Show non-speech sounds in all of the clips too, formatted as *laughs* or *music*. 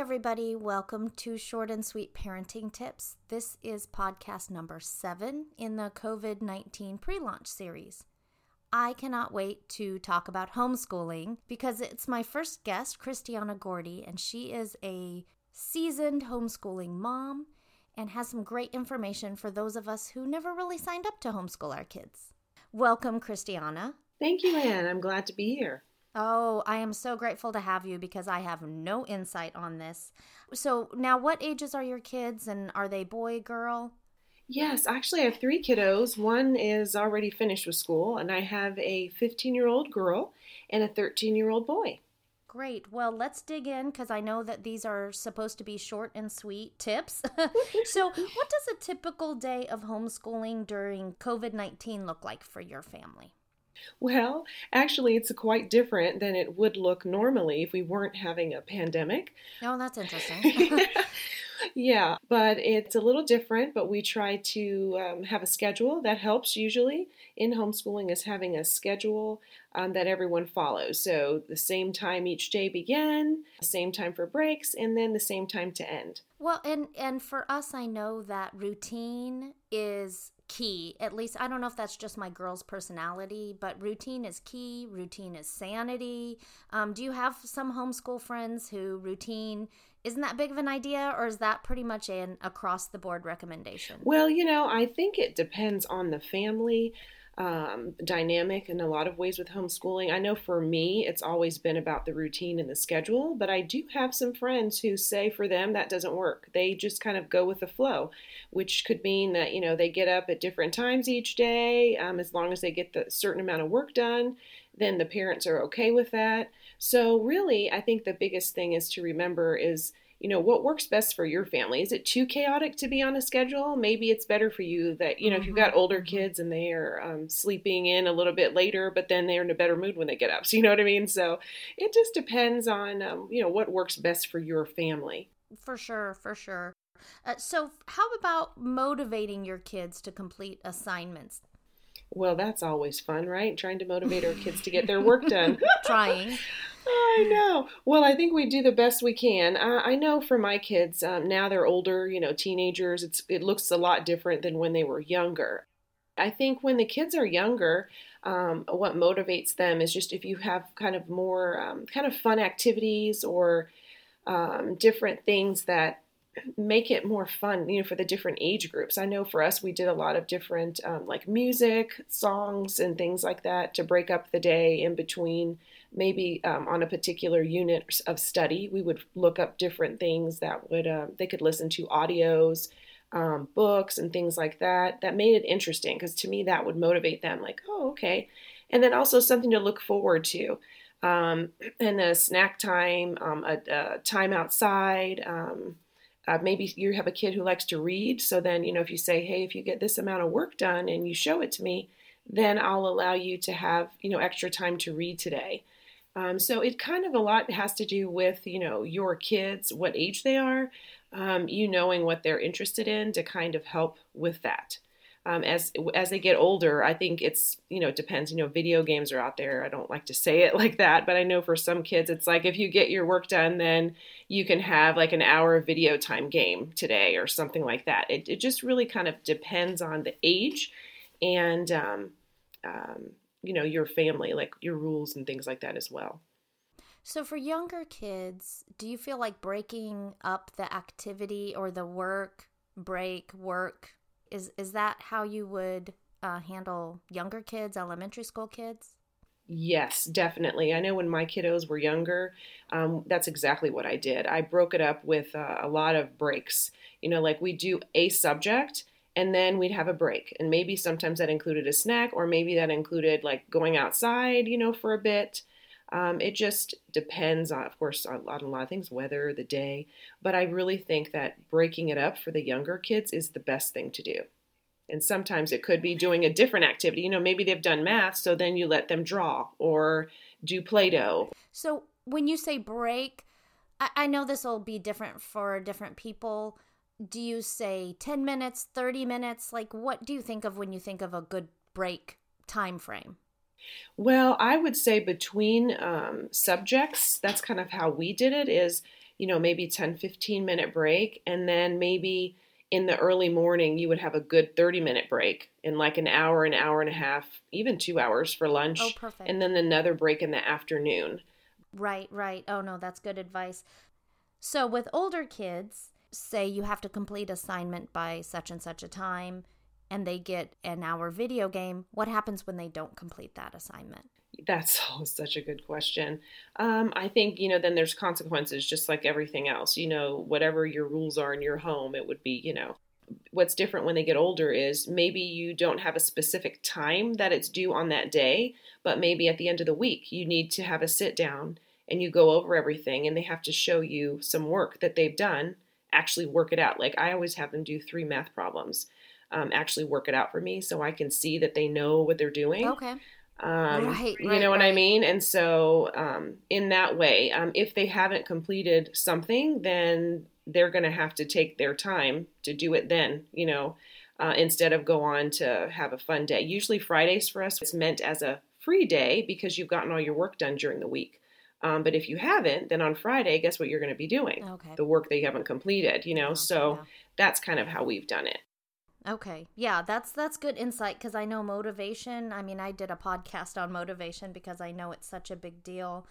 everybody. Welcome to Short and Sweet Parenting Tips. This is podcast number seven in the COVID 19 pre launch series. I cannot wait to talk about homeschooling because it's my first guest, Christiana Gordy, and she is a seasoned homeschooling mom and has some great information for those of us who never really signed up to homeschool our kids. Welcome, Christiana. Thank you, Anne. I'm glad to be here. Oh, I am so grateful to have you because I have no insight on this. So, now what ages are your kids and are they boy, girl? Yes, actually, I have three kiddos. One is already finished with school, and I have a 15 year old girl and a 13 year old boy. Great. Well, let's dig in because I know that these are supposed to be short and sweet tips. *laughs* so, what does a typical day of homeschooling during COVID 19 look like for your family? Well, actually, it's quite different than it would look normally if we weren't having a pandemic. Oh, that's interesting. *laughs* *laughs* yeah, but it's a little different. But we try to um, have a schedule that helps usually in homeschooling is having a schedule um, that everyone follows. So the same time each day begin, the same time for breaks, and then the same time to end. Well, and and for us, I know that routine is key. At least I don't know if that's just my girl's personality, but routine is key. Routine is sanity. Um, do you have some homeschool friends who routine isn't that big of an idea, or is that pretty much an across the board recommendation? Well, you know, I think it depends on the family um, dynamic in a lot of ways with homeschooling. I know for me, it's always been about the routine and the schedule, but I do have some friends who say for them that doesn't work. They just kind of go with the flow, which could mean that, you know, they get up at different times each day. Um, as long as they get the certain amount of work done, then the parents are okay with that. So, really, I think the biggest thing is to remember is you know what works best for your family? Is it too chaotic to be on a schedule? Maybe it's better for you that you know mm-hmm. if you've got older mm-hmm. kids and they are um, sleeping in a little bit later but then they're in a better mood when they get up *laughs* so you know what i mean? So it just depends on um, you know what works best for your family. For sure for sure. Uh, so how about motivating your kids to complete assignments well, that's always fun, right? Trying to motivate our kids to get their work done. *laughs* Trying. I know. Well, I think we do the best we can. I know for my kids, um, now they're older, you know, teenagers. It's it looks a lot different than when they were younger. I think when the kids are younger, um, what motivates them is just if you have kind of more um, kind of fun activities or um, different things that make it more fun, you know, for the different age groups. I know for us, we did a lot of different um, like music, songs, and things like that to break up the day in between. Maybe um, on a particular unit of study, we would look up different things that would uh, they could listen to audios, um, books, and things like that. That made it interesting because to me that would motivate them. Like, oh, okay, and then also something to look forward to. Um, *clears throat* and a snack time, um, a, a, time outside, uh, maybe you have a kid who likes to read. So then, you know, if you say, hey, if you get this amount of work done and you show it to me, then I'll allow you to have, you know, extra time to read today. Um, so it kind of a lot has to do with, you know, your kids, what age they are, um, you knowing what they're interested in to kind of help with that um, as as they get older, I think it's you know it depends. You know, video games are out there. I don't like to say it *laughs* like that, but I know for some kids, it's like if you get your work done, then you can have like an hour of video time game today or something like that. It it just really kind of depends on the age and um, um, you know your family, like your rules and things like that as well. So, for younger kids, do you feel like breaking up the activity or the work, break, work is is that how you would uh, handle younger kids, elementary school kids? Yes, definitely. I know when my kiddos were younger, um, that's exactly what I did. I broke it up with uh, a lot of breaks. You know, like we do a subject and then we'd have a break. And maybe sometimes that included a snack or maybe that included like going outside, you know, for a bit. Um, it just depends on, of course, on a lot, a lot of things, weather, the day. But I really think that breaking it up for the younger kids is the best thing to do. And sometimes it could be doing a different activity. You know, maybe they've done math, so then you let them draw or do Play Doh. So when you say break, I, I know this will be different for different people. Do you say 10 minutes, 30 minutes? Like, what do you think of when you think of a good break time frame? Well, I would say between um, subjects, that's kind of how we did it. Is you know, maybe 10, 15 minute break. And then maybe in the early morning, you would have a good 30 minute break in like an hour, an hour and a half, even two hours for lunch. Oh, perfect. And then another break in the afternoon. Right, right. Oh, no, that's good advice. So, with older kids, say you have to complete assignment by such and such a time and they get an hour video game, what happens when they don't complete that assignment? That's *laughs* such a good question. Um, I think, you know, then there's consequences just like everything else. You know, whatever your rules are in your home, it would be, you know, what's different when they get older is maybe you don't have a specific time that it's due on that day, but maybe at the end of the week you need to have a sit down and you go over everything and they have to show you some work that they've done, actually work it out. Like I always have them do three math problems, um, actually work it out for me so I can see that they know what they're doing. Okay. Um, Right, you right, know what I mean? And so, um, in that way, um, if they haven't completed something, then they're going to have to take their time to do it then, you know, uh, instead of go on to have a fun day. Usually, Fridays for us, it's meant as a free day because you've gotten all your work done during the week. Um, but if you haven't, then on Friday, guess what you're going to be doing? Okay. The work that you haven't completed, you know? Yeah, So yeah. that's kind of how we've done it. Okay. Yeah, that's that's good insight because I know motivation. I mean, I did a podcast on motivation because I know it's such a big deal.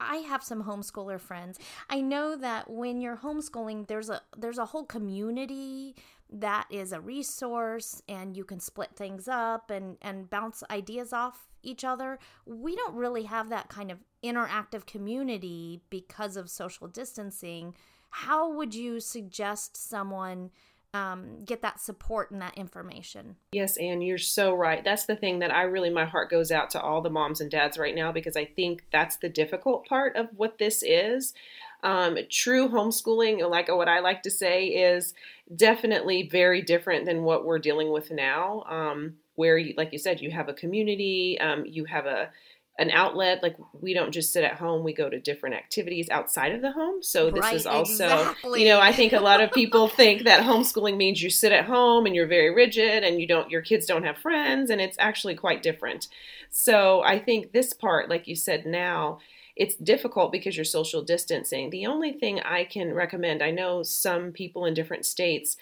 I have some homeschooler friends. I know that when you're homeschooling, there's a there's a whole community that is a resource and you can split things up and and bounce ideas off each other. We don't really have that kind of interactive community because of social distancing. How would you suggest someone um, get that support and that information? Yes, Anne, you're so right. That's the thing that I really, my heart goes out to all the moms and dads right now because I think that's the difficult part of what this is. Um, true homeschooling, like what I like to say, is definitely very different than what we're dealing with now. Um, where, you, like you said, you have a community, um, you have a an outlet. Like we don't just sit at home; we go to different activities outside of the home. So this Right, is also, exactly. you know, I think a lot of people think that homeschooling means you sit at home and you're very rigid and you don't, your kids don't have friends, and it's actually quite different. So I think this part, like you said, now it's difficult because you're social distancing. The only thing I can recommend, I know some people in different states,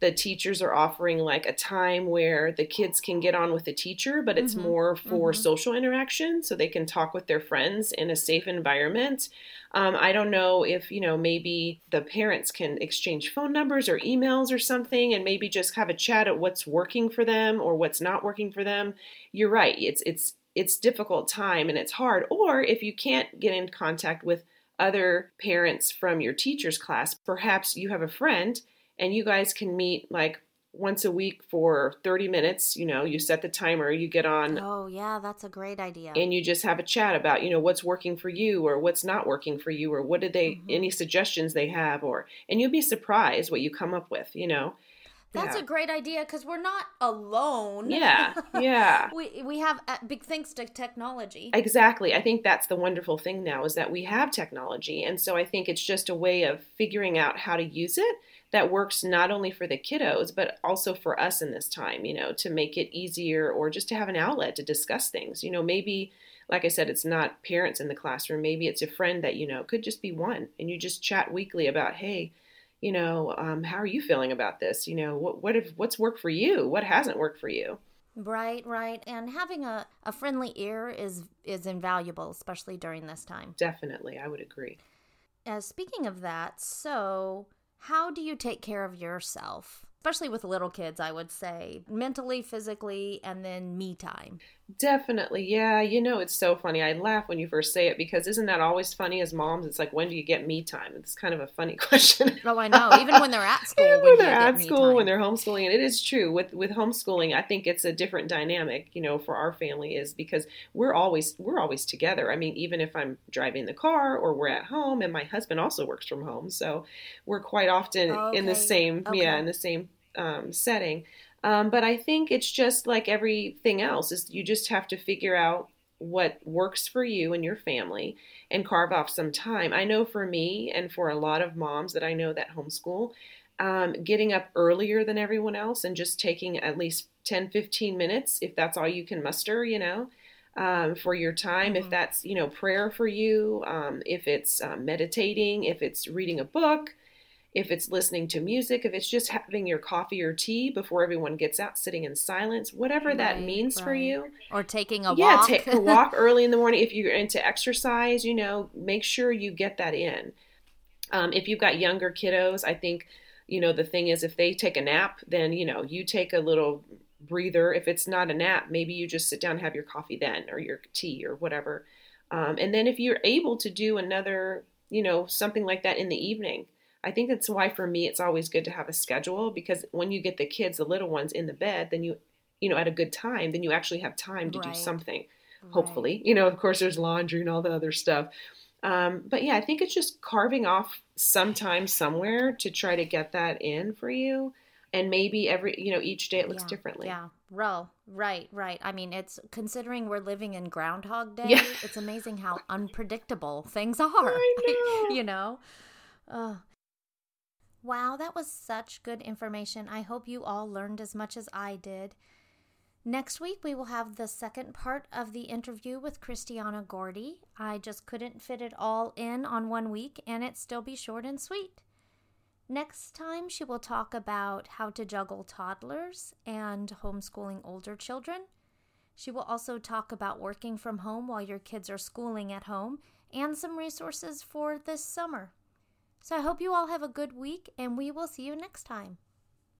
the teachers are offering like a time where the kids can get on with the teacher, but it's Mhm, more for mhm. social interaction so they can talk with their friends in a safe environment. Um, I don't know if, you know, maybe the parents can exchange phone numbers or emails or something and maybe just have a chat at what's working for them or what's not working for them. You're right. It's it's it's difficult time and it's hard. Or if you can't get in contact with other parents from your teacher's class, perhaps you have a friend and you guys can meet like once a week for 30 minutes. You know, you set the timer, you get on Oh, yeah, that's a great idea. and you just have a chat about you know what's working for you or what's not working for you or what did they Mhm. any suggestions they have or and you'd be surprised what you come up with you know That's yeah. a great idea because we're not alone. yeah *laughs* yeah we we have uh, big thanks to technology. exactly i think that's the wonderful thing now is that we have technology and so i think it's just a way of figuring out how to use it that works not only for the kiddos but also for us in this time you know to make it easier or just to have an outlet to discuss things. You know maybe like i said it's not parents in the classroom. Maybe it's a friend that you know could just be one and you just chat weekly about hey you know um, how are you feeling about this? You know what what if what's worked for you? What hasn't worked for you? Right, right. And having a, a friendly ear is is invaluable, especially during this time. definitely. I would agree. Uh, speaking of that, so how do you take care of yourself? Especially with little kids, I would say, mentally, physically, and then me time. Definitely. Yeah. You know, it's so funny. I laugh when you first say it because isn't that always funny as moms? It's like, when do you get me time? It's kind of a funny *laughs* question. Oh, I know. Even when they're at *laughs* school, Even when when they're at school, when they're homeschooling, and it is true with with homeschooling. I think it's a different dynamic, you know, for our family is because we're always we're always together. I mean, even if I'm driving the car or we're at home, and my husband also works from home, so we're quite often in the Okay, same yeah in the same um, setting. Um, but I think it's just like everything else is you just have to figure out what works for you and your family and carve off some time. I know for me and for a lot of moms that I know that homeschool, um, getting up earlier than everyone else and just taking at least 10, 15 minutes, if that's all you can muster, you know, um, for your time. Mm-hmm. If that's, you know, prayer for you, um, if it's um, meditating, if it's reading a book, if it's listening to music, if it's just having your coffee or tea before everyone gets out, sitting in silence, whatever that Right, means for you. Or taking a yeah, walk. Yeah, take a walk *laughs* early in the morning. If you're into exercise, you know, make sure you get that in. Um, if you've got younger kiddos, I think, you know, the thing is if they take a nap, then, you know, you take a little breather. If it's not a nap, maybe you just sit down and have your coffee then or your tea or whatever. Um, and then if you're able to do another, you know, something like that in the evening, I think that's why for me it's always good to have a schedule because when you get the kids, the little ones in the bed, then you, you know, at a good time, then you actually have time to Right. do something Right. hopefully. You know, of course, there's laundry and all the other stuff. Um, but yeah, I think it's just carving off some time somewhere to try to get that in for you. And maybe every, you know, each day it looks yeah, differently. Yeah, right, right. I mean, it's considering we're living in Groundhog Day. Yeah. It's amazing how *laughs* unpredictable things are. I *laughs* know. you know. Uh, wow, that was such good information. I hope you all learned as much as I did. Next week, we will have the second part of the interview with Christiana Gordy. I just couldn't fit it all in on one week, and it still be short and sweet. Next time, she will talk about how to juggle toddlers and homeschooling older children. She will also talk about working from home while your kids are schooling at home and some resources for this summer. So I hope you all have a good week, and we will see you next time.